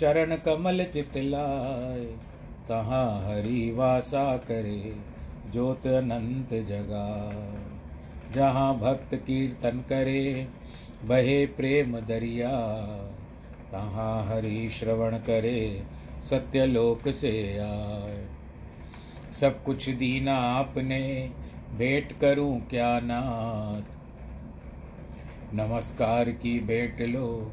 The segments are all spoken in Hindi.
चरण कमल चितलाय कहाँ हरि वासा करे, ज्योत अनंत जगा जहाँ भक्त कीर्तन करे, बहे प्रेम दरिया। तहाँ हरि श्रवण करे सत्यलोक से आए। सब कुछ दीना आपने, भेंट करूँ क्या नाथ? नमस्कार की भेंट लो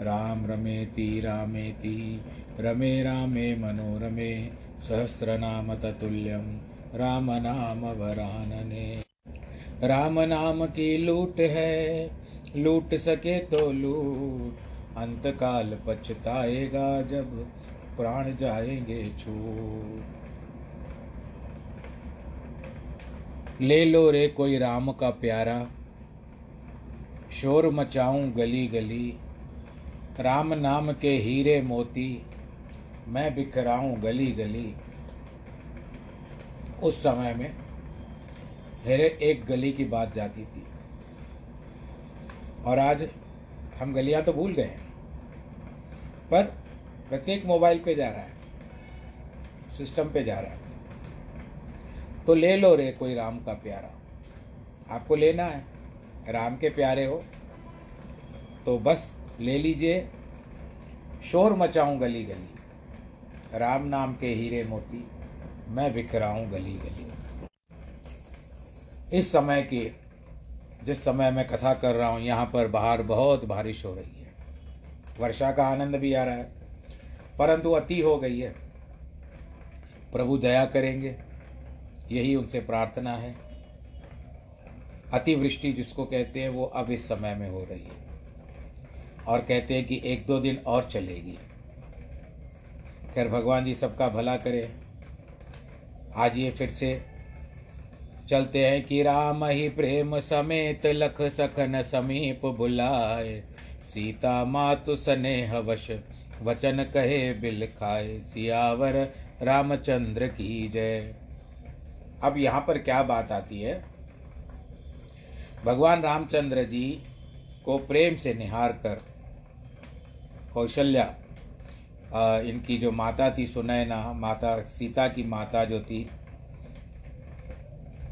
राम रमेति रामेति रमे रामे मनोरमे, सहस्रनाम ततुल्यं राम नाम वरानने राम नाम की लूट है, लूट सके तो लूट। अंतकाल पछताएगा जब प्राण जाएँगे छूट। ले लो रे कोई राम का प्यारा, शोर मचाऊं गली गली राम नाम के हीरे मोती, मैं बिखराऊं गली गली। उस समय में हेरे एक गली की बात जाती थी। और आज हम गलियाँ तो भूल गए हैं, पर प्रत्येक मोबाइल पे जा रहा है, सिस्टम पे जा रहा है। तो ले लो रे कोई राम का प्यारा। आपको लेना है, राम के प्यारे हो तो बस ले लीजिए। शोर मचाऊं गली गली। राम नाम के हीरे मोती, मैं बिखराऊं गली गली। इस समय की, जिस समय मैं कथा कर रहा हूँ, यहाँ पर बाहर बहुत बारिश हो रही है। वर्षा का आनंद भी आ रहा है, परंतु अति हो गई है। प्रभु दया करेंगे, यही उनसे प्रार्थना है। अतिवृष्टि जिसको कहते हैं, वो अब इस समय में हो रही है। और कहते हैं कि एक दो दिन और चलेगी। खैर, भगवान जी सबका भला करे। आज ये फिर से चलते हैं कि राम ही प्रेम समेत लख सखन समीप बुलाए। सीता मातु स्नेह वश वचन कहे बिल खाए। सियावर रामचंद्र की जय। अब यहाँ पर क्या बात आती है? भगवान रामचंद्र जी को प्रेम से निहार कर कौशल्या इनकी जो माता थी सुनैना, माता, सीता की माता जो थी,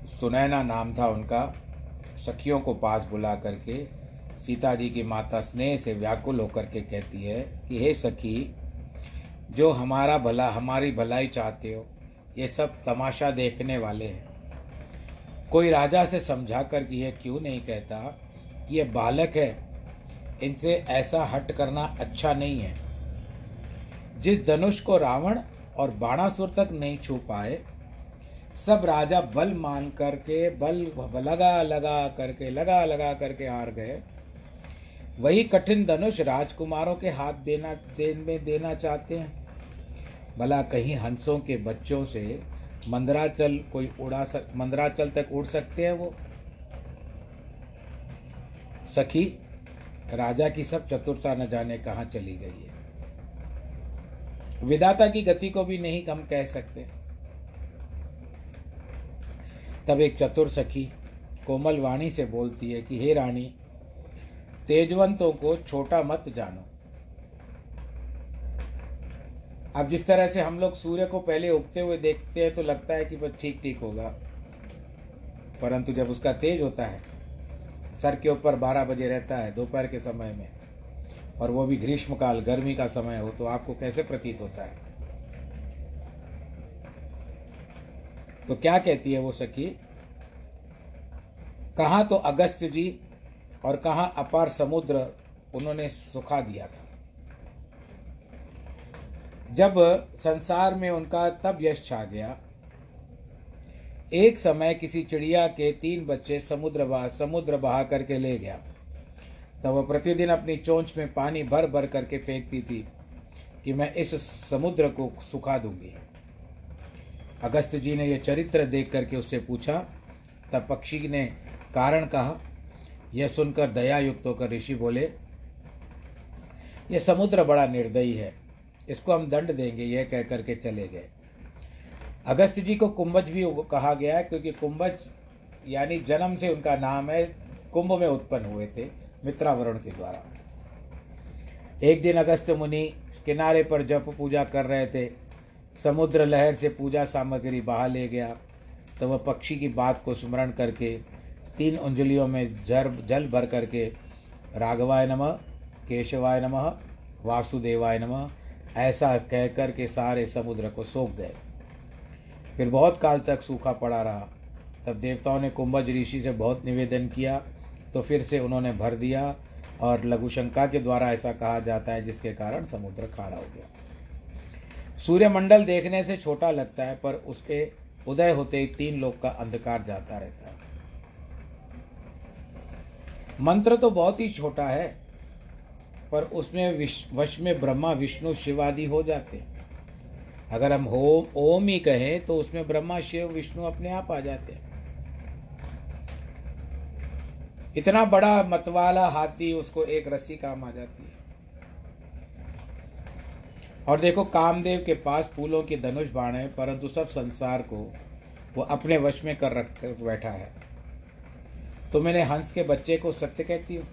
सुनैना नाम था उनका, सखियों को पास बुला करके सीता जी की माता स्नेह से व्याकुल होकर के कहती है कि, हे सखी, जो हमारा भला, हमारी भलाई चाहते हो, ये सब तमाशा देखने वाले हैं। कोई राजा से समझा कर कि यह क्यों नहीं कहता कि यह बालक है इनसे ऐसा हट करना अच्छा नहीं है। जिस धनुष को रावण और बाणासुर तक नहीं छू पाए, सब राजा बल मान करके, बल लगा लगा करके, लगा लगा करके हार गए। वही कठिन धनुष राजकुमारों के हाथ देना, देन में देना चाहते हैं। भला कहीं हंसों के बच्चों से मंदराचल कोई उड़ा सक, मंदराचल तक उड़ सकते हैं वो? सखी राजा की सब चतुरता न जाने कहाँ चली गई है। विदाता की गति को भी नहीं कम कह सकते। तब एक चतुर सखी कोमल वाणी से बोलती है कि, हे रानी, तेजवंतों को छोटा मत जानो। अब जिस तरह से हम लोग सूर्य को पहले उगते हुए देखते हैं तो लगता है कि बस ठीक ठीक होगा। परंतु जब उसका तेज होता है सर के ऊपर बारह बजे रहता है, दोपहर के समय में। और वो भी ग्रीष्मकाल, गर्मी का समय हो तो आपको कैसे प्रतीत होता है? तो क्या कहती है वो सखी? कहा तो अगस्त जी और कहा अपार समुद्र उन्होंने सुखा दिया था। जब संसार में उनका तब यश छा गया एक समय किसी चिड़िया के तीन बच्चे समुद्र बहा समुद्र बहा करके ले गया। तब वह प्रतिदिन अपनी चोंच में पानी भर भर करके फेंकती थी कि मैं इस समुद्र को सुखा दूँगी। अगस्त जी ने यह चरित्र देख करके उससे पूछा। तब पक्षी ने कारण कहा। यह सुनकर दया युक्त होकर ऋषि बोले, यह समुद्र बड़ा निर्दयी है। इसको हम दंड देंगे, यह कह करके चले गए। अगस्त जी को कुंभज भी कहा गया है, क्योंकि कुंभज यानी जन्म से उनका नाम है, कुंभ में उत्पन्न हुए थे, मित्रावरुण के द्वारा। एक दिन अगस्त मुनि किनारे पर जप पूजा कर रहे थे, समुद्र लहर से पूजा सामग्री बहा ले गया तो वह पक्षी की बात को स्मरण करके, तीन उंजलियों में जर, जल भर करके, राघवाय नमः, केशवाय नमः, वासुदेवाय नमः, ऐसा कह कर के सारे समुद्र को सोख गए। फिर बहुत काल तक सूखा पड़ा रहा। तब देवताओं ने कुंभज ऋषि से बहुत निवेदन किया तो फिर से उन्होंने भर दिया और लघुशंका के द्वारा ऐसा कहा जाता है, जिसके कारण समुद्र खारा हो गया। सूर्यमंडल देखने से छोटा लगता है, पर उसके उदय होते ही तीन लोग का अंधकार जाता रहता है। मंत्र तो बहुत ही छोटा है, पर उसमें वश में ब्रह्मा, विष्णु, शिवादि हो जाते हैं। अगर हम होम ओम ही कहें तो उसमें ब्रह्मा, शिव, विष्णु अपने आप आ जाते हैं। इतना बड़ा मतवाला हाथी, उसको एक रस्सी काम आ जाती है। और देखो, कामदेव के पास फूलों के धनुष बाण है, परंतु सब संसार को वो अपने वश में कर रख कर बैठा है। तो मैंने हंस के बच्चे को सत्य कहती हूँ।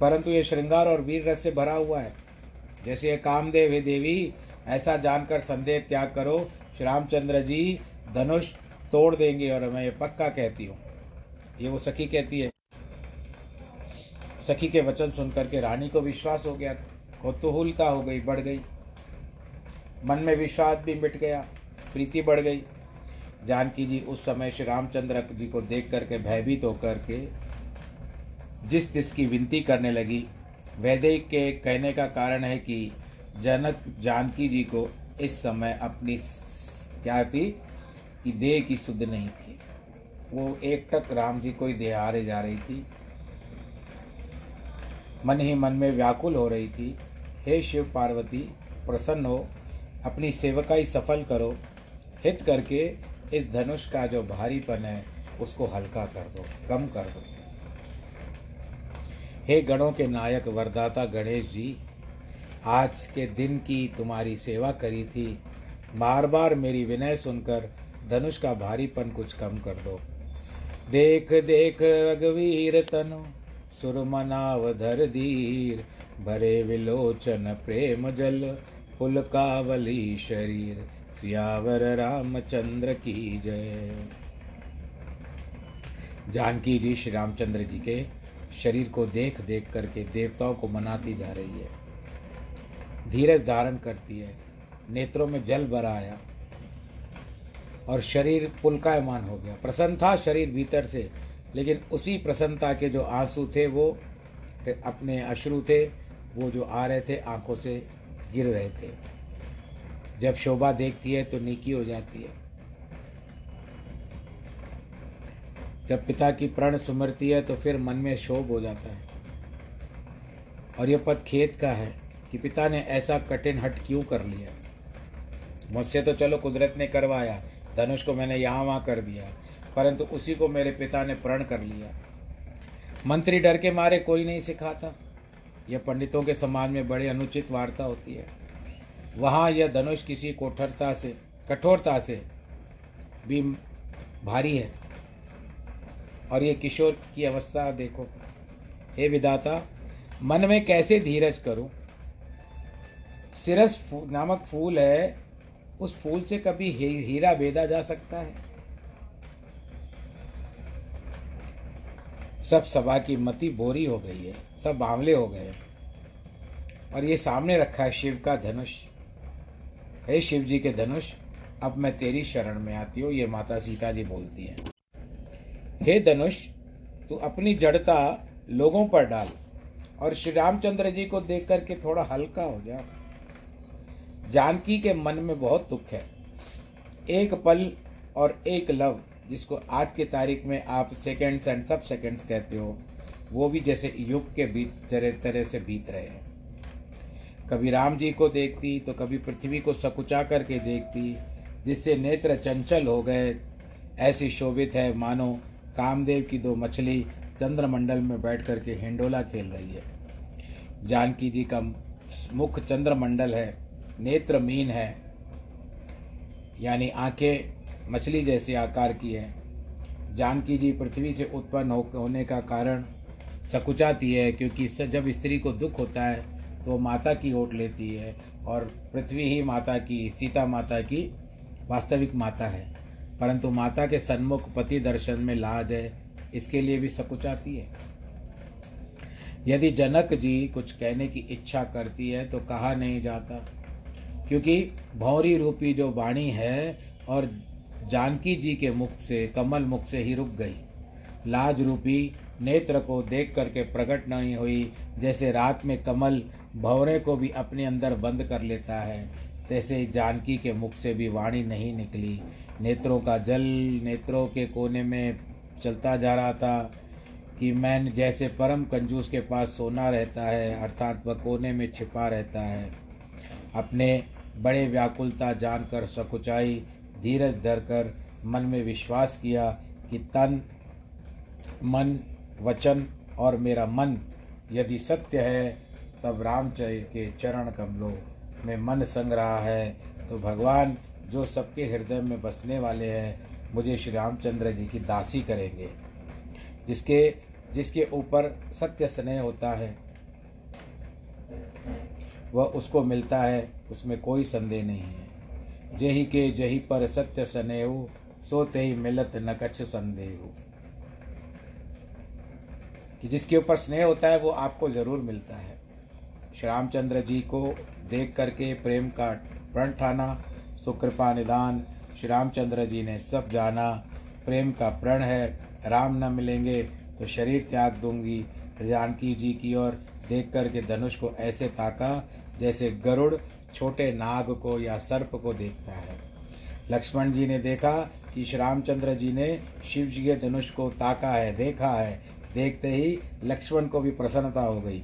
परंतु ये श्रृंगार और वीर रस से भरा हुआ है। जैसे ये कामदेव है, देवी ऐसा जानकर संदेह त्याग करो श्री रामचंद्र जी, धनुष तोड़ देंगे और मैं ये पक्का कहती हूँ। ये वो सखी कहती है। सखी के वचन सुनकर के रानी को विश्वास हो गया। कौतूहलता हो गई, बढ़ गई। मन में विश्वास भी मिट गया, प्रीति बढ़ गई। जानकी जी उस समय श्री रामचंद्र जी को देख करके भयभीत होकर के जिस जिसकी विनती करने लगी, वैदिक के कहने का कारण है कि जनक जानकी जी को इस समय अपनी क्या थी कि देह की शुद्ध नहीं थी। वो एक टक राम जी को ही देहारे जा रही थी। मन ही मन में व्याकुल हो रही थी। हे शिव पार्वती, प्रसन्न हो, अपनी सेवकाई सफल करो। हित करके इस धनुष का जो भारीपन है, उसको हल्का कर दो, कम कर दो। हे गणों के नायक, वरदाता गणेश जी आज के दिन की तुम्हारी सेवा करी थी। बार बार मेरी विनय सुनकर धनुष का भारीपन कुछ कम कर दो। देख देख, रघुवीर तनु सुरमनाव धर धीर, भरे विलोचन प्रेम जल पुलकावली शरीर, सियावर रामचंद्र की जय। जानकी जी श्री रामचंद्र जी के शरीर को देख देख करके देवताओं को मनाती जा रही है। धीरज धारण करती है, नेत्रों में जल भरा आया, और शरीर पुलकायमान हो गया। प्रसन्न था शरीर भीतर से, लेकिन उसी प्रसन्नता के जो आँसू थे वो अपने अश्रु थे, वो जो आ रहे थे आँखों से गिर रहे थे। जब शोभा देखती है तो नीकी हो जाती है। जब पिता की प्रण सुमरती है तो फिर मन में शोभ हो जाता है। और यह पद खेत का है। कि पिता ने ऐसा कठिन हट क्यों कर लिया? मुझसे तो चलो कुदरत ने करवाया, धनुष को मैंने यहाँ वहाँ कर दिया, परंतु उसी को मेरे पिता ने प्रण कर लिया। मंत्री डर के मारे कोई नहीं सिखाता। यह पंडितों के समाज में बड़ी अनुचित वार्ता होती है। वहाँ यह धनुष किसी कोठरता से, कठोरता से भी भारी है। और ये किशोर की अवस्था देखो। हे विदाता मन में कैसे धीरज करूँ? सिरस फू, नामक फूल है उस फूल से कभी ही, हीरा बेदा जा सकता है। सब सभा की मति बोरी हो गई है सब बावले हो गए और ये सामने रखा है शिव का धनुष। हे शिव जी के धनुष अब मैं तेरी शरण में आती हूँ ये माता सीता जी बोलती हैं। हे धनुष तू अपनी जड़ता लोगों पर डाल और श्री रामचंद्र जी को देख करके थोड़ा हल्का हो जा। जानकी के मन में बहुत दुख है। एक पल और एक लव, जिसको आज की तारीख में आप सेकेंड्स एंड सब सेकेंड्स कहते हो, वो भी जैसे युग के बीत, तरह तरह से बीत रहे हैं। कभी राम जी को देखती तो कभी पृथ्वी को सकुचा करके देखती, जिससे नेत्र चंचल हो गए। ऐसी शोभित है, मानो कामदेव की दो मछली चंद्रमंडल में बैठ करके हिंडोला खेल रही है। जानकी जी का मुख चंद्रमंडल है नेत्र मीन है यानी आँखें मछली जैसे आकार की है। जानकी जी पृथ्वी से उत्पन्न हो, होने का कारण सकुचाती है क्योंकि इससे जब स्त्री को दुख होता है तो माता की ओट लेती है और पृथ्वी ही माता की सीता माता की वास्तविक माता है। परंतु माता के सन्मुख पति दर्शन में लाज है इसके लिए भी सकुचाती है। यदि जनक जी कुछ कहने की इच्छा करती है तो कहा नहीं जाता। क्योंकि भौरी रूपी जो वाणी है और जानकी जी के मुख से, कमल मुख से ही रुक गई। लाज रूपी नेत्र को देख करके प्रकट नहीं हुई, जैसे रात में कमल भौरे को भी अपने अंदर बंद कर लेता है, तैसे ही जानकी के मुख से भी वाणी नहीं निकली। नेत्रों का जल नेत्रों के कोने में चलता जा रहा था कि मैं जैसे परम कंजूस के पास सोना रहता है, अर्थात वह कोने में छिपा रहता है। अपने बड़े व्याकुलता जानकर सकुचाई धीरज धरकर मन में विश्वास किया कि तन, मन, वचन और मेरा मन, यदि सत्य है, तब रामचय के चरण कमलों में मन संग रहा है। तो भगवान, जो सबके हृदय में बसने वाले हैं, मुझे श्री रामचंद्र जी की दासी करेंगे, जिसके जिसके ऊपर सत्य स्नेह होता है। वह उसको मिलता है, उसमें कोई संदेह नहीं है। जही के जही पर सत्य स्नेह सोते ही मिलत न कछ संदेह। कि जिसके ऊपर स्नेह होता है, वो आपको ज़रूर मिलता है। श्री रामचंद्र जी को देख करके प्रेम का प्रण ठाना सुकृपा निदान श्री रामचंद्र जी ने सब जाना। प्रेम का प्रण है, राम न मिलेंगे तो शरीर त्याग दूँगी। जानकी जी की ओर देख कर के धनुष को ऐसे ताका जैसे गरुड़ छोटे नाग को या सर्प को देखता है। लक्ष्मण जी ने देखा कि श्री रामचंद्र जी ने शिव जी के धनुष को ताका है, देखा है। देखते ही लक्ष्मण को भी प्रसन्नता हो गई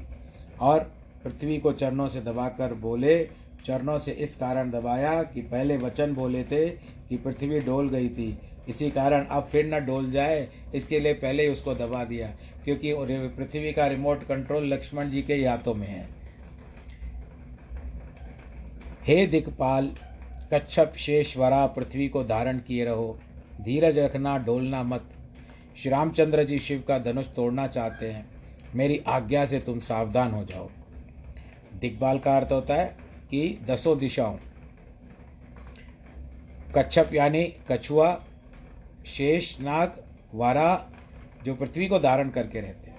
और पृथ्वी को चरणों से दबाकर बोले, चरणों से इस कारण दबाया कि पहले वचन बोले थे कि पृथ्वी डोल गई थी। इसी कारण अब फिर न डोल जाए, इसके लिए पहले ही उसको दबा दिया, क्योंकि पृथ्वी का रिमोट कंट्रोल लक्ष्मण जी के ही हाथों में है। हे दिक्पाल, कच्छप शेषवरा पृथ्वी को धारण किए रहो। धीरज रखना, डोलना मत। श्री रामचंद्र जी शिव का धनुष तोड़ना चाहते हैं। मेरी आज्ञा से तुम सावधान हो जाओ। दिग्बाल का अर्थ होता है कि दसों दिशाओं। कच्छप यानी कछुआ शेष नाग वारा जो पृथ्वी को धारण करके रहते हैं।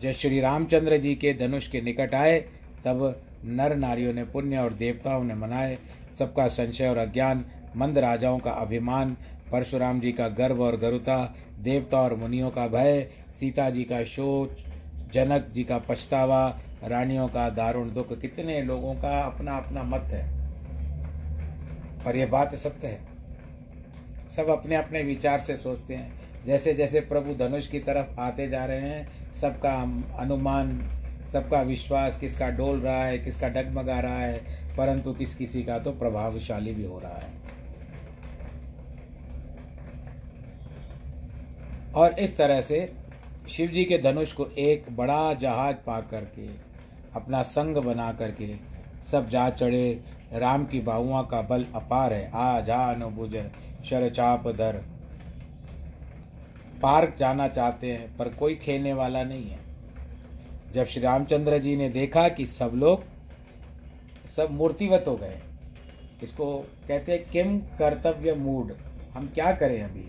जब श्री रामचंद्र जी के धनुष के निकट आए, तब नर नारियों ने पुण्य और देवताओं ने मनाए। सबका संशय और अज्ञान, मंद राजाओं का अभिमान, परशुराम जी का गर्व और गरुता, देवता और मुनियों का भय, सीता जी का शोच, जनक जी का पछतावा, रानियों का दारुण दुख, कितने लोगों का अपना अपना मत है। और ये बात सत्य है। सब अपने अपने विचार से सोचते हैं। जैसे जैसे प्रभु धनुष की तरफ़ आते जा रहे हैं, सबका अनुमान, सबका विश्वास किसका डोल रहा है, किसका डगमगा रहा है, परंतु किस किसी का तो प्रभावशाली भी हो रहा है। और इस तरह से शिव जी के धनुष को एक बड़ा जहाज़ पा करके, अपना संग बना करके, सब जा चढ़े। राम की बाहुआ का बल अपार है। आ जा अनुबुज शर चाप धर पार्क जाना चाहते हैं, पर कोई खेलने वाला नहीं है। जब श्री रामचंद्र जी ने देखा कि सब लोग, सब मूर्तिवत हो गए, इसको कहते हैं, किम कर्तव्य मूड, हम क्या करें अभी?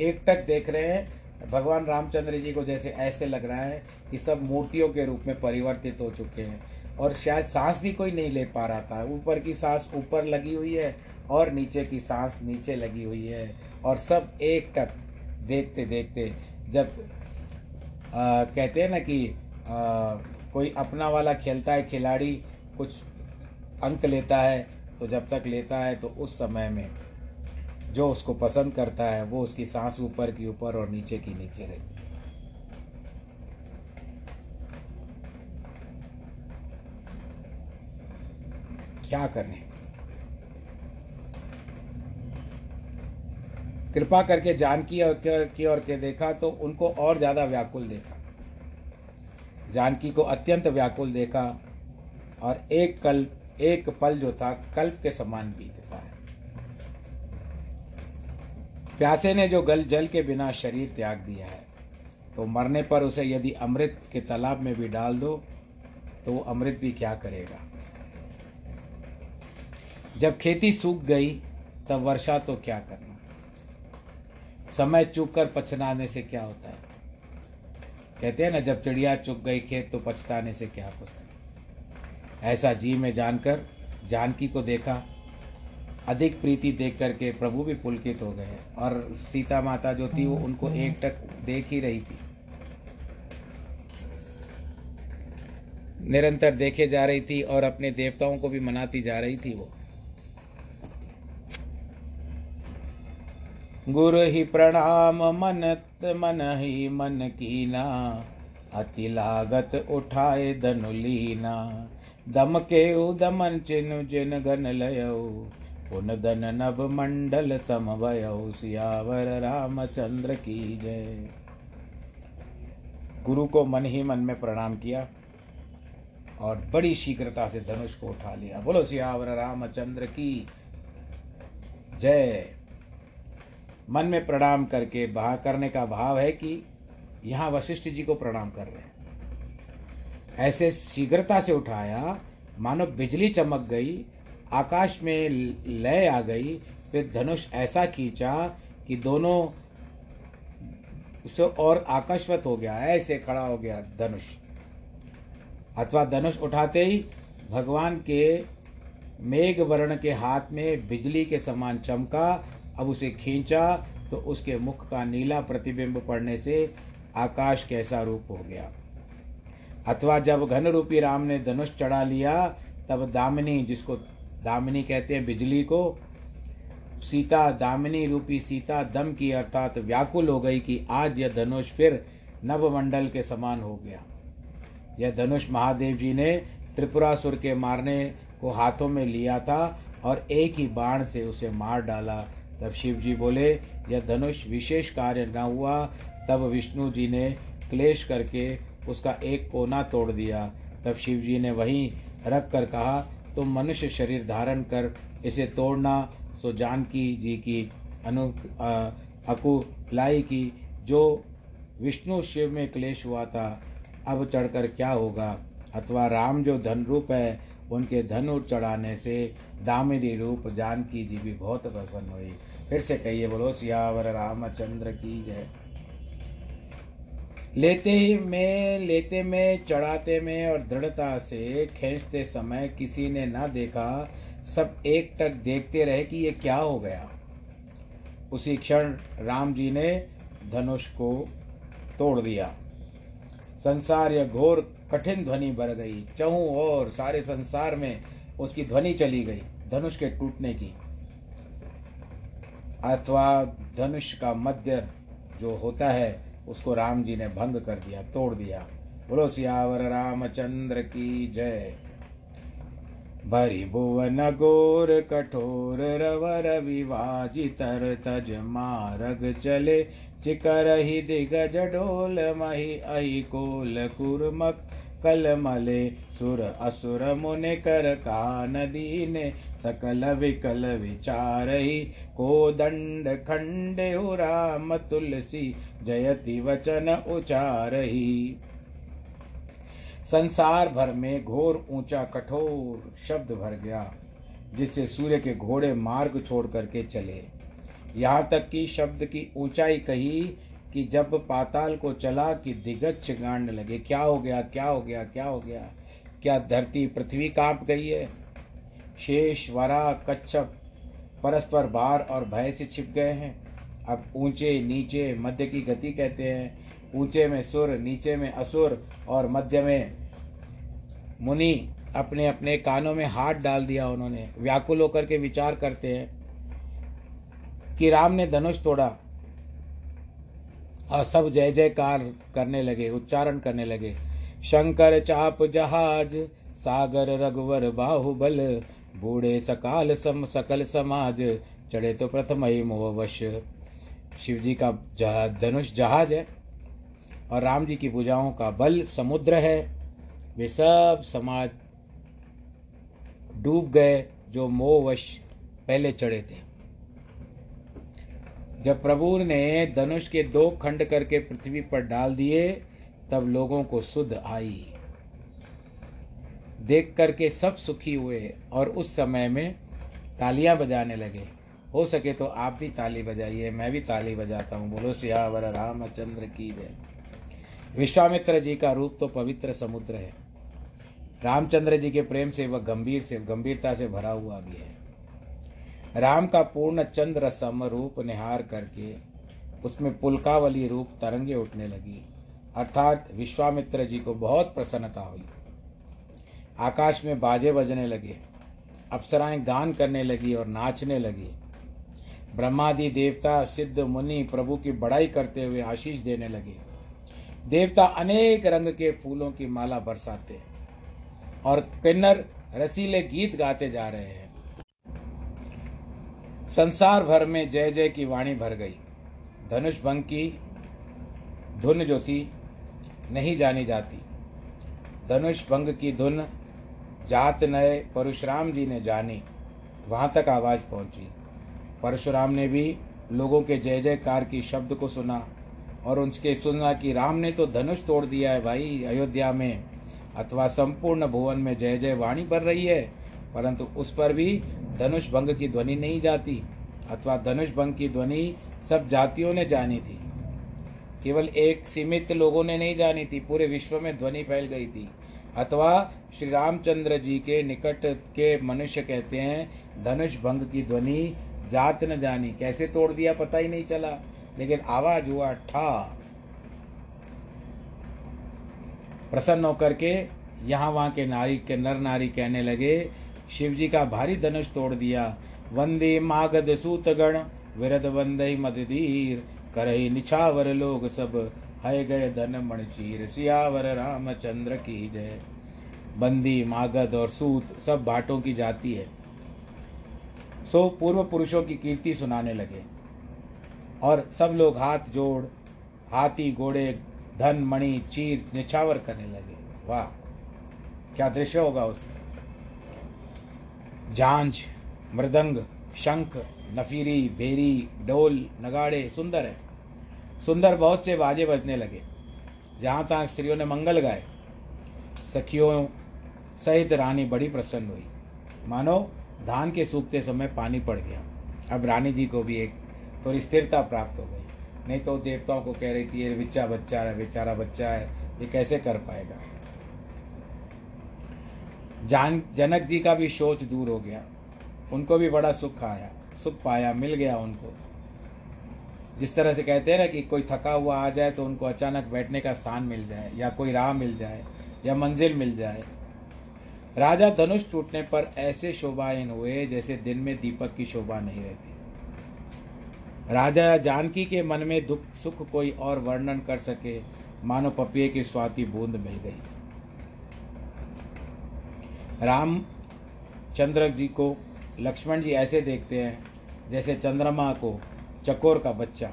एक टक देख रहे हैं, भगवान रामचंद्र जी को जैसे ऐसे लग रहा है कि सब मूर्तियों के रूप में परिवर्तित हो चुके हैं, और शायद सांस भी कोई नहीं ले पा रहा था। ऊपर की सांस ऊपर लगी हुई है और नीचे की सांस नीचे लगी हुई है और सब एक टक देखते देखते जब आ, कहते हैं ना कि आ, कोई अपना वाला खेलता है खिलाड़ी कुछ अंक लेता है तो जब तक लेता है तो उस समय में जो उसको पसंद करता है वो उसकी सांस ऊपर की ऊपर और नीचे की नीचे रहती है। क्या करने कृपा करके जानकी और की ओर के देखा तो उनको और ज़्यादा व्याकुल देखा। जानकी को अत्यंत व्याकुल देखा और एक कल, एक पल जो था कल्प के समान बीतता है। प्यासे ने जो गल, जल के बिना शरीर त्याग दिया है तो मरने पर उसे यदि अमृत के तालाब में भी डाल दो तो वो अमृत भी क्या करेगा? जब खेती सूख गई, तब वर्षा तो क्या करना समय चूक कर पछताने से क्या होता है? कहते हैं ना जब चिड़िया चुग गई खेत तो पछताने से क्या होता ऐसा जी में जानकर जानकी को देखा अधिक प्रीति देख करके प्रभु भी पुलकित हो गए और सीता माता जो थी वो उनको एक टक देख ही रही थी। निरंतर देखे जा रही थी और अपने देवताओं को भी मनाती जा रही थी वो। गुरु ही प्रणाम, मन मन ही मन कीना। अति लागत उठाए धनुलीना दम के उदमन चिन्ह जिन गन लयो। पुन धन नभ मंडल समवय। सियावर रामचंद्र की जय। गुरु को मन ही मन में प्रणाम किया और बड़ी शीघ्रता से धनुष को उठा लिया। बोलो सियावर रामचंद्र की जय। मन में प्रणाम करके बहा, करने का भाव है कि यहाँ वशिष्ठ जी को प्रणाम कर रहे हैं। ऐसे शीघ्रता से उठाया, मानो बिजली चमक गई, आकाश में लय आ गई, फिर धनुष ऐसा खींचा कि दोनों से और आकाशवत हो गया, ऐसे खड़ा हो गया धनुष। अथवा धनुष उठाते ही भगवान के मेघ वर्ण के हाथ में बिजली के समान चमका अब उसे खींचा तो उसके मुख का नीला प्रतिबिंब पड़ने से आकाश कैसा रूप हो गया। अथवा जब घन रूपी राम ने धनुष चढ़ा लिया, तब दामिनी, जिसको दामिनी कहते हैं बिजली को, सीता, दामिनी रूपी सीता दम की अर्थात व्याकुल हो गई कि आज यह धनुष फिर नवमंडल के समान हो गया। यह धनुष महादेव जी ने त्रिपुरासुर के मारने को हाथों में लिया था और एक ही बाण से उसे मार डाला तब शिव जी बोले, यह धनुष विशेष कार्य न हुआ। तब विष्णु जी ने क्लेश करके उसका एक कोना तोड़ दिया। तब शिव जी ने वहीं रख कर कहा, तुम मनुष्य शरीर धारण कर इसे तोड़ना, सो जानकी जी की अनु अकुलाई की, जो विष्णु शिव में क्लेश हुआ था, अब चढ़कर क्या होगा? अथवा राम जो धन रूप है, उनके धनु चढ़ाने से दामिनी रूप जानकी जी भी बहुत प्रसन्न हुई। फिर से कहिए, बोलो, सियावर रामचंद्र की जय। लेते ही में, लेते में, चढ़ाते में और दृढ़ता से खींचते समय किसी ने ना देखा, सब एक टक देखते रहे कि ये क्या हो गया। उसी क्षण राम जी ने धनुष को तोड़ दिया। संसार यह घोर, कठिन ध्वनि भर गई चहु और सारे संसार में उसकी ध्वनि चली गई, धनुष के टूटने की। अथवा धनुष का मध्य जो होता है, उसको राम जी ने भंग कर दिया, तोड़ दिया। बोलो, सियावर रामचंद्र की जय। भरी भुवन गोर कठोर रवर विवाजितर तज मारग चले, चिकर ही दिगज डोल मही अहि कोल कुरमक कल मले सुर असुर मुने कर कान दीने, सकल विकल विचार ही को दंड खंडे राम तुलसी जयति वचन उचार ही संसार भर में घोर ऊँचा कठोर शब्द भर गया, जिससे सूर्य के घोड़े मार्ग छोड़ करके चले। यहाँ तक कि शब्द की ऊंचाई कही कि जब पाताल को चला कि दिगज गांड लगे, क्या हो गया, क्या हो गया, क्या हो गया? क्या धरती पृथ्वी काँप गई है? शेष, वरा, कच्छप परस्पर बार और भय से छिप गए हैं। अब ऊँचे, नीचे, मध्य की गति कहते हैं। ऊँचे में सुर, नीचे में असुर और मध्य में मुनि अपने अपने कानों में हाथ डाल दिया उन्होंने। व्याकुल होकर के विचार करते हैं कि राम ने धनुष तोड़ा। और सब जय जयकार करने लगे, उच्चारण करने लगे। शंकर चाप जहाज़, सागर रघुवर बाहुबल, बूढ़े सकाल सम सकल समाज, चढ़े तो प्रथम ही मोहवश शिव जी का जहाज़ धनुष जहाज़ है और राम जी की भुजाओं का बल समुद्र है। वे सब समाज डूब गए जो मोहवश पहले चढ़े थे। जब प्रभु ने धनुष के दो खंड करके पृथ्वी पर डाल दिए, तब लोगों को सुध आई। देख करके सब सुखी हुए और उस समय में तालियाँ बजाने लगे। हो सके तो आप भी ताली बजाइए, मैं भी ताली बजाता हूँ। बोलो, सियावर, रामचंद्र की जय। विश्वामित्र जी का रूप तो पवित्र समुद्र है। रामचंद्र जी के प्रेम से वह गंभीर से, गंभीरता से भरा हुआ भी है। राम का पूर्ण चंद्र सम रूप निहार करके उसमें पुलकावली रूप तरंगे उठने लगी। अर्थात विश्वामित्र जी को बहुत प्रसन्नता हुई। आकाश में बाजे बजने लगे, अप्सराएँ गान करने लगी और नाचने लगी। ब्रह्मादि देवता सिद्ध मुनि प्रभु की बड़ाई करते हुए आशीष देने लगे। देवता अनेक रंग के फूलों की माला बरसाते और किन्नर रसीले गीत गाते जा रहे हैं। संसार भर में जय जय की वाणी भर गई। धनुष भंग की, धुन जो थी, नहीं जानी जाती। धनुष भंग की धुन, जात नए परशुराम जी ने जानी। वहाँ तक आवाज़ पहुँची। परशुराम ने भी लोगों के जय जयकार की शब्द को सुना और उनके सुना कि राम ने तो धनुष तोड़ दिया है भाई, अयोध्या में। अथवा संपूर्ण भुवन में जय जय वाणी बढ़ रही है, परंतु उस पर भी धनुष भंग की ध्वनि नहीं जाती, अथवा धनुष भंग की ध्वनि सब जातियों ने जानी थी। केवल एक सीमित लोगों ने नहीं जानी थी, पूरे विश्व में ध्वनि फैल गई थी। अथवा श्री रामचंद्र जी के निकट के मनुष्य कहते हैं, धनुष भंग की ध्वनि जात न जानी। कैसे तोड़ दिया पता ही नहीं चला, लेकिन आवाज़ हुआ, ठा। प्रसन्न होकर के यहाँ वहाँ के नारी के नर नारी कहने लगे शिव जी का भारी धनुष तोड़ दिया। वंदे मागध सूतगण विरद वंदे मदधीर करही निछावर लोग सब, हय गए धन मण चीर, सियावर रामचंद्र की जय। बंदी, मागध और सूत सब भाटों की जाति है। सो पूर्व पुरुषों की कीर्ति सुनाने लगे। और सब लोग हाथ जोड़, हाथी, घोड़े, धन, मणि, चीर, निछावर करने लगे। वाह, क्या दृश्य होगा उस झांझ मृदंग, शंख, नफीरी, भेरी डोल नगाड़े, सुंदर है। सुंदर बहुत से बाजे बजने लगे, जहाँ तहाँ स्त्रियों ने मंगल गाए। सखियों सहित रानी बड़ी प्रसन्न हुई। मानो, धान के सूखते समय पानी पड़ गया। अब रानी जी को भी एक थोड़ी स्थिरता प्राप्त हो गई। नहीं तो देवताओं को कह रही थी, ये बिच्चा बच्चा है, बेचारा बच्चा है, ये कैसे कर पाएगा? जान, जनक जी का भी सोच दूर हो गया। उनको भी बड़ा सुख आया, सुख पाया, मिल गया उनको। जिस तरह से कहते हैं ना कि कोई थका हुआ आ जाए तो उनको अचानक बैठने का स्थान मिल जाए, या कोई राह मिल जाए, या मंजिल मिल जाए। राजा धनुष टूटने पर ऐसे शोभाहीन हुए जैसे दिन में दीपक की शोभा नहीं रहती। राजा जानकी के मन में दुख सुख कोई और वर्णन कर सके, मानो पपिए की स्वाति बूंद मिल गई। राम चंद्र जी को, लक्ष्मण जी ऐसे देखते हैं, जैसे चंद्रमा को चकोर का बच्चा।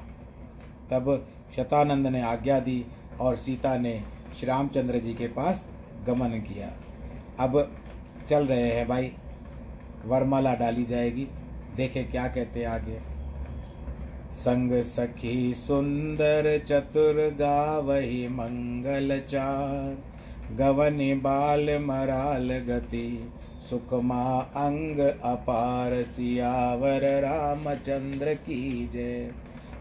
तब शतानंद ने आज्ञा दी और सीता ने श्री रामचंद्र जी के पास गमन किया। अब चल रहे हैं भाई, वरमाला डाली जाएगी। देखे क्या कहते हैं आगे। संग सखी सुंदर चतुर गावही मंगल चार। गवनि बाल मराल गति, सुखमा अंग अपार सियावर रामचंद्र की जय।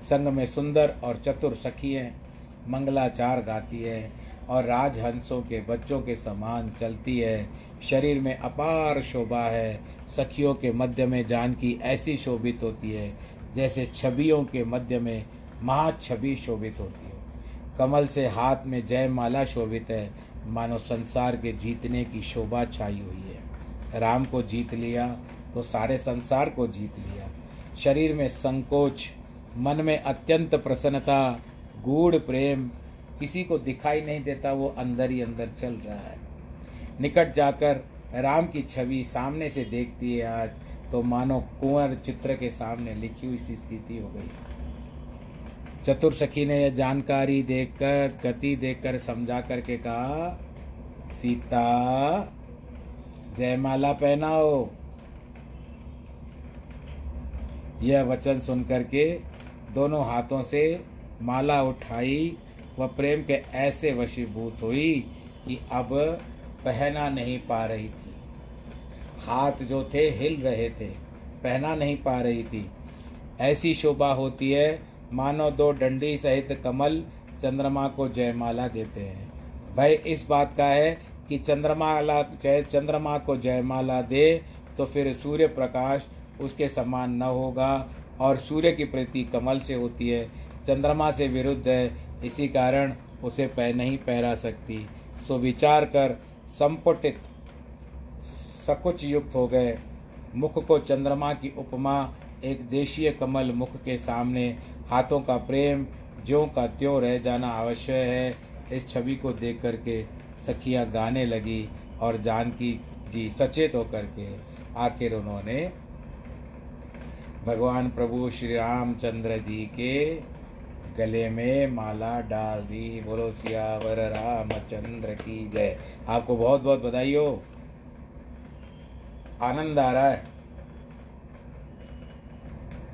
संग में सुंदर और चतुर सखी मंगलाचार गाती है और राजहंसों के बच्चों के समान चलती है। शरीर में अपार शोभा है, सखियों के मध्य में जानकी ऐसी शोभित होती है, जैसे छवियों के मध्य में महाछवि शोभित होती है। कमल से हाथ में जय माला शोभित है मानो संसार के जीतने की शोभा छाई हुई है। राम को जीत लिया तो सारे संसार को जीत लिया। शरीर में संकोच, मन में अत्यंत प्रसन्नता, गूढ़ प्रेम, किसी को दिखाई नहीं देता, वो अंदर ही अंदर चल रहा है। निकट जाकर राम की छवि सामने से देखती है आज तो मानो कुंवर चित्र के सामने लिखी हुई सी स्थिति हो गई। चतुर सखी ने यह जानकारी देखकर, गति देखकर समझा करके कहा, सीता, जयमाला पहनाओ। यह वचन सुन करके दोनों हाथों से माला उठाई वह प्रेम के ऐसे वशीभूत हुई कि अब पहना नहीं पा रही थी। हाथ जो थे हिल रहे थे, पहना नहीं पा रही थी। ऐसी शोभा होती है मानो दो डंडी सहित कमल चंद्रमा को जयमाला देते हैं। भाई, इस बात का है कि चंद्रमाला चंद्रमा को जयमाला दे तो फिर सूर्य प्रकाश उसके समान न होगा और सूर्य की प्रति कमल से होती है, चंद्रमा से विरुद्ध है। इसी कारण उसे पह नहीं पहरा सकती। सो विचार कर, संपुटित सकुच युक्त हो गए। मुख को चंद्रमा की उपमा, एक देशीय कमल मुख के सामने हाथों का प्रेम, ज्यों का त्यों रह जाना अवश्य है। इस छवि को देख करके सखियाँ गाने लगी और जानकी जी सचेत होकर के आखिर उन्होंने भगवान प्रभु श्री रामचंद्र जी के गले में माला डाल दी। बोलो, सियावर रामचंद्र की जय। आपको बहुत बहुत बधाई हो। आनंद आ रहा है।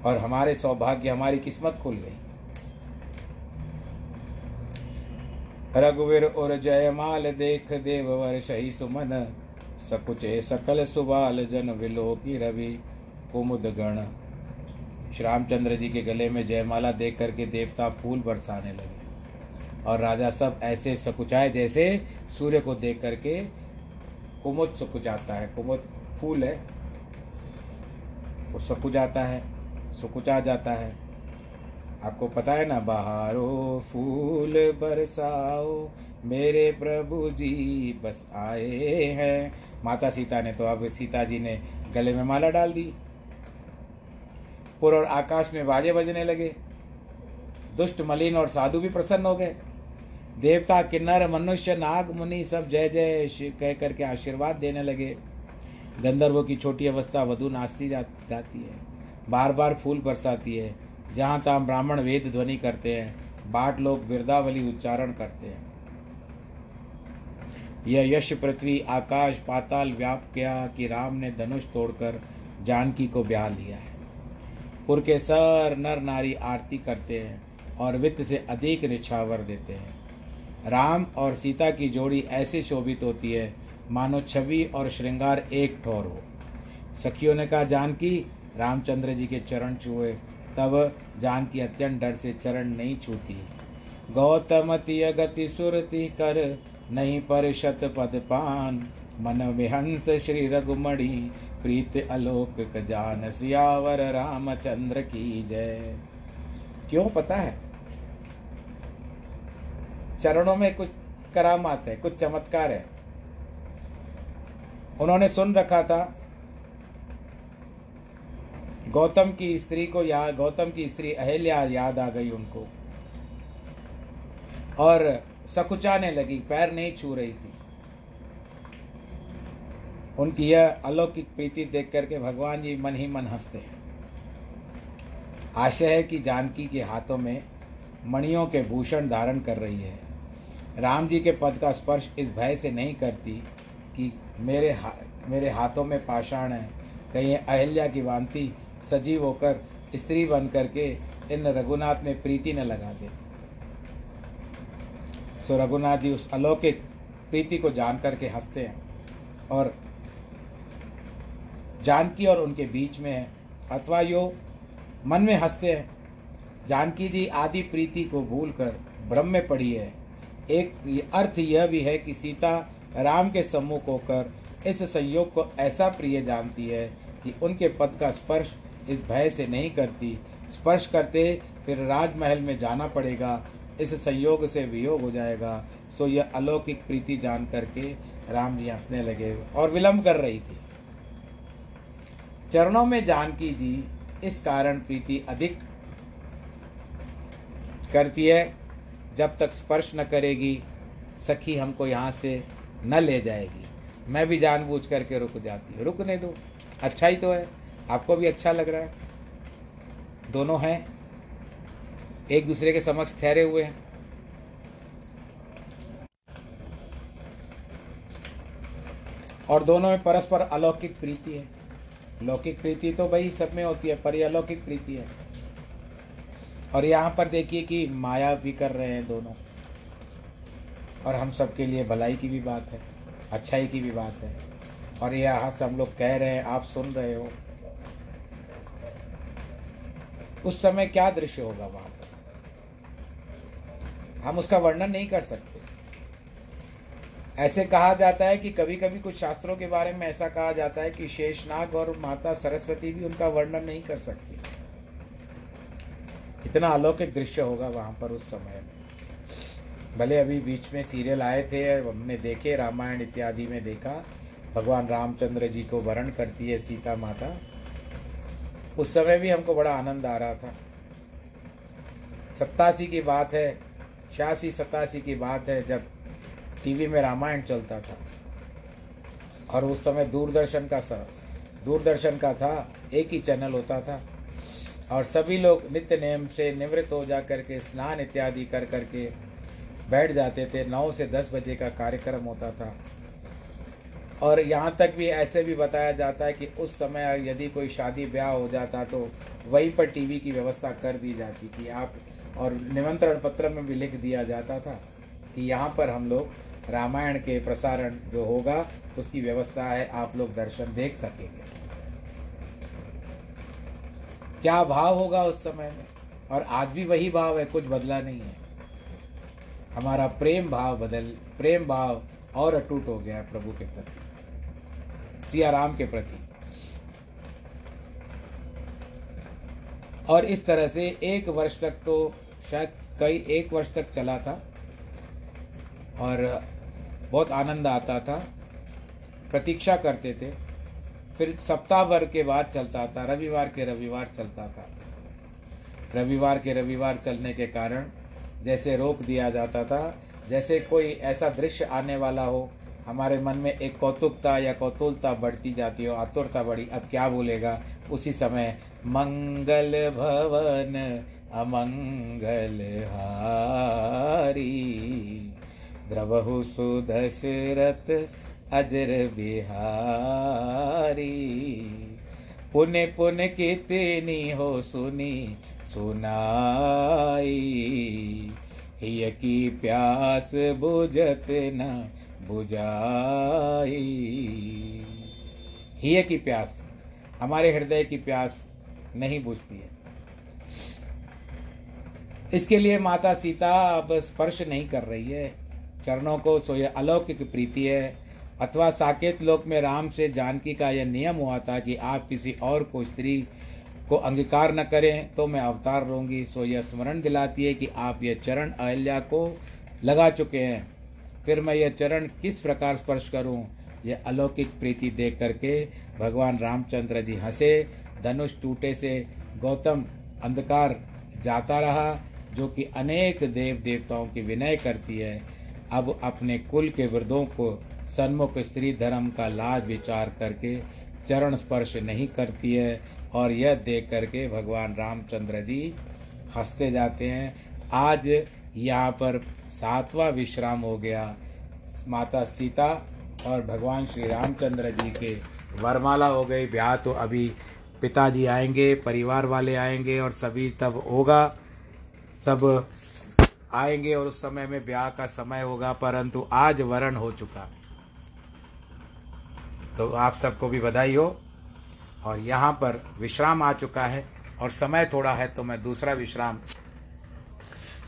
और हमारे सौभाग्य, हमारी किस्मत खुल गई। रघुवीर और जयमाल देख देववर सही सुमन, सकुचे सकल सुबाल जन विलो की रवि कुमुद गण। श्री रामचंद्र जी के गले में जयमाला देख करके देवता फूल बरसाने लगे और राजा सब ऐसे सकुचाए जैसे सूर्य को देख करके कुमुद सुकुचाता है। कुमुद फूल है, वो सकुचाता है। सुकुचा जाता है। आपको पता है ना, बहारो फूल बरसाओ, मेरे प्रभु जी बस आए हैं। माता सीता ने तो अब सीता जी ने गले में माला डाल दी। पुर और आकाश में बाजे बजने लगे। दुष्ट, मलिन और साधु भी प्रसन्न हो गए। देवता, किन्नर, मनुष्य, नाग, मुनि सब जय जय कह करके आशीर्वाद देने लगे। गंधर्वों की छोटी अवस्था वधु नाचती जाती है। बार बार फूल बरसाती है। जहाँ तहाँ ब्राह्मण वेद ध्वनि करते हैं, बाट लोग बिरदावली उच्चारण करते हैं। यह यश पृथ्वी, आकाश, पाताल व्याप किया कि राम ने धनुष तोड़कर जानकी को ब्याह लिया है। पुर के सर, नर नारी आरती करते हैं और वित्त से अधिक निछावर देते हैं। राम और सीता की जोड़ी ऐसे शोभित होती है, मानो छवि और श्रृंगार एक ठोर हो। सखियों ने कहा, जानकी रामचंद्र जी के चरण छुए, तब जानकी अत्यंत डर से चरण नहीं छूती। गौतम तिय गति सुरति कर, नहीं परिशत पद पान। मन विहंस श्री रघुमणि, प्रीत अलोक जान, सियावर रामचंद्र की जय। क्यों पता है? चरणों में कुछ करामात है, कुछ चमत्कार है। उन्होंने सुन रखा था गौतम की स्त्री को याद गौतम की स्त्री अहल्या याद आ गई उनको। और सकुचाने लगी पैर नहीं छू रही थी। उनकी यह अलौकिक प्रीति देख करके भगवान जी मन ही मन हँसते हैं। आशय है कि जानकी के हाथों में मणियों के भूषण धारण कर रही है। राम जी के पद का स्पर्श इस भय से नहीं करती कि मेरे हा, मेरे हाथों में पाषाण है कहीं अहिल्या की वांति सजीव होकर स्त्री बन करके इन रघुनाथ में प्रीति न लगा दे। सो रघुनाथ जी उस अलौकिक प्रीति को जान करके हँसते हैं और जानकी और उनके बीच में है। अथवा यो मन में हँसते हैं, जानकी जी आदि प्रीति को भूलकर भ्रम में पड़ी है। एक अर्थ यह भी है कि सीता राम के सम्मुख होकर इस संयोग को ऐसा प्रिय जानती है कि उनके पद का स्पर्श इस भय से नहीं करती। स्पर्श करते फिर राजमहल में जाना पड़ेगा। इस संयोग से वियोग हो जाएगा। सो यह अलौकिक प्रीति जान करके राम जी हंसने लगे और विलंब कर रही थी। चरणों में जानकी जी इस कारण प्रीति अधिक करती है। जब तक स्पर्श न करेगी, सखी हमको यहाँ से न ले जाएगी। मैं भी जानबूझ करके रुक जाती हूँ। रुकने दो। अच्छा ही तो है। आपको भी अच्छा लग रहा है। दोनों हैं। एक दूसरे के समक्ष ठहरे हुए हैं। और दोनों में परस्पर अलौकिक प्रीति है। लौकिक प्रीति तो भाई सब में होती है, पर यह अलौकिक प्रीति है। और यहाँ पर देखिए कि माया भी कर रहे हैं दोनों। और हम सबके लिए भलाई की भी बात है, अच्छाई की भी बात है। और यह यहाँ से हम लोग कह रहे हैं, आप सुन रहे हो। उस समय क्या दृश्य होगा वहाँ पर? हम उसका वर्णन नहीं कर सकते। ऐसे कहा जाता है कि कभी कभी कुछ शास्त्रों के बारे में ऐसा कहा जाता है कि शेषनाग और माता सरस्वती भी उनका वर्णन नहीं कर सकती। इतना अलौकिक दृश्य होगा वहाँ पर उस समय में। भले अभी बीच में सीरियल आए थे, हमने देखे, रामायण इत्यादि में देखा। भगवान रामचंद्र जी को वर्ण करती है सीता माता। उस समय भी हमको बड़ा आनंद आ रहा था। सत्तासी की बात है, छियासी सतासी की बात है, जब टीवी में रामायण चलता था। और उस समय दूरदर्शन का सर दूरदर्शन का था, एक ही चैनल होता था। और सभी लोग नित्य नियम से निवृत्त हो जा करके, स्नान इत्यादि कर करके बैठ जाते थे। नौ से दस बजे का कार्यक्रम होता था। और यहाँ तक भी ऐसे भी बताया जाता है कि उस समय यदि कोई शादी ब्याह हो जाता तो वहीं पर टीवी की व्यवस्था कर दी जाती थी आप, और निमंत्रण पत्र में भी लिख दिया जाता था कि यहाँ पर हम लोग रामायण के प्रसारण जो होगा, उसकी व्यवस्था है, आप लोग दर्शन देख सकेंगे। क्या भाव होगा उस समय में? और आज भी वही भाव है, कुछ बदला नहीं है। हमारा प्रेम भाव बदल, प्रेम भाव और अटूट हो गया है प्रभु के प्रति। सिया राम के प्रति। और इस तरह से एक वर्ष तक तो शायद कई एक वर्ष तक चला था और बहुत आनंद आता था। प्रतीक्षा करते थे। फिर सप्ताह भर के बाद चलता था, रविवार के रविवार चलता था। रविवार के रविवार चलने के कारण जैसे रोक दिया जाता था, जैसे कोई ऐसा दृश्य आने वाला हो हमारे मन में एक कौतुकता या कौतूलता बढ़ती जाती हो आतुरता बढ़ी। अब क्या बोलेगा? उसी समय, मंगल भवन अमंगल हारी, द्रवहु सुदशरथ अजर बिहारी। पुण्य पुण्य कितनी हो सुनी, सुनाई। की प्यास बुझत न बुझाई। हिय की प्यास, हमारे हृदय की प्यास नहीं बुझती है। इसके लिए माता सीता अब स्पर्श नहीं कर रही है। चरणों को सो यह अलौकिक प्रीति है। अथवा साकेत लोक में राम से जानकी का यह नियम हुआ था कि आप किसी और को स्त्री को अंगीकार न करें तो मैं अवतार रहूँगी सो यह स्मरण दिलाती है कि आप यह चरण अहल्या को लगा चुके हैं। फिर मैं यह चरण किस प्रकार स्पर्श करूँ? यह अलौकिक प्रीति देख करके भगवान रामचंद्र जी हंसे। धनुष टूटे से गौतम अंधकार जाता रहा, जो कि अनेक देव देवताओं की विनय करती है। अब अपने कुल के वृद्धों को सन्मुख स्त्री धर्म का लाज विचार करके चरण स्पर्श नहीं करती है, और यह देख करके भगवान रामचंद्र जी हँसते जाते हैं। आज यहाँ पर सातवां विश्राम हो गया। माता सीता और भगवान श्री रामचंद्र जी के वरमाला हो गई। ब्याह तो अभी पिताजी आएँगे, परिवार वाले आएँगे और सभी तब होगा। सब आएँगे और उस समय में ब्याह का समय होगा, परंतु आज वरण हो चुका। तो आप सबको भी बधाई हो और यहाँ पर विश्राम आ चुका है और समय थोड़ा है तो मैं दूसरा विश्राम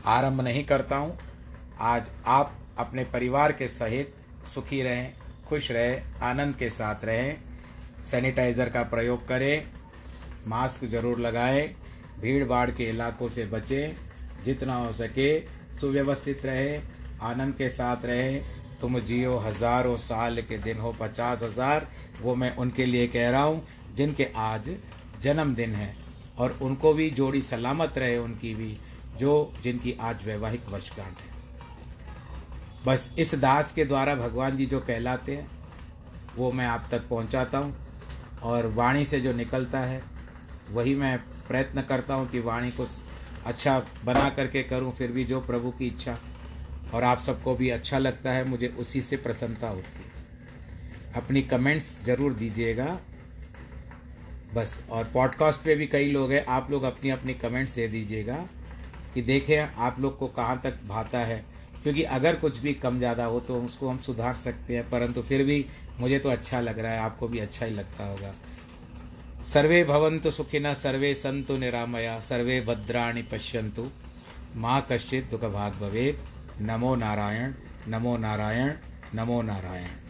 आरंभ नहीं करता हूँ। आज आप अपने परिवार के सहित सुखी रहें, खुश रहें, आनंद के साथ रहें। सैनिटाइज़र का प्रयोग करें, मास्क ज़रूर लगाएँ भीड़ भाड़ के इलाकों से बचें, जितना हो सके सुव्यवस्थित रहे, आनंद के साथ रहे। तुम जियो हज़ारों साल के दिन हो, पचास हज़ार, वो मैं उनके लिए कह रहा हूँ, जिनके आज जन्मदिन है। और उनको भी जोड़ी सलामत रहे, उनकी भी। जो जिनकी आज वैवाहिक वर्षगांठ है। बस इस दास के द्वारा भगवान जी जो कहलाते हैं, वो मैं आप तक पहुंचाता हूँ और वाणी से जो निकलता है, वही मैं प्रयत्न करता हूँ कि वाणी को अच्छा बना करके करूँ, फिर भी जो प्रभु की इच्छा और आप सबको भी अच्छा लगता है, मुझे उसी से प्रसन्नता होती है। अपनी कमेंट्स ज़रूर दीजिएगा। बस, और पॉडकास्ट पे भी कई लोग हैं, आप लोग अपनी अपनी कमेंट्स दे दीजिएगा। कि देखें आप लोग को कहाँ तक भाता है। क्योंकि अगर कुछ भी कम ज़्यादा हो तो उसको हम सुधार सकते हैं, परंतु फिर भी मुझे तो अच्छा लग रहा है, आपको भी अच्छा ही लगता होगा। सर्वे भवन्तु सुखिनः सर्वे संतु निरामया, सर्वे भद्राणि पश्यन्तु। माँ कश्चित् दुःखभाग् भवेत्। नमो नारायण नमो नारायण नमो नारायण।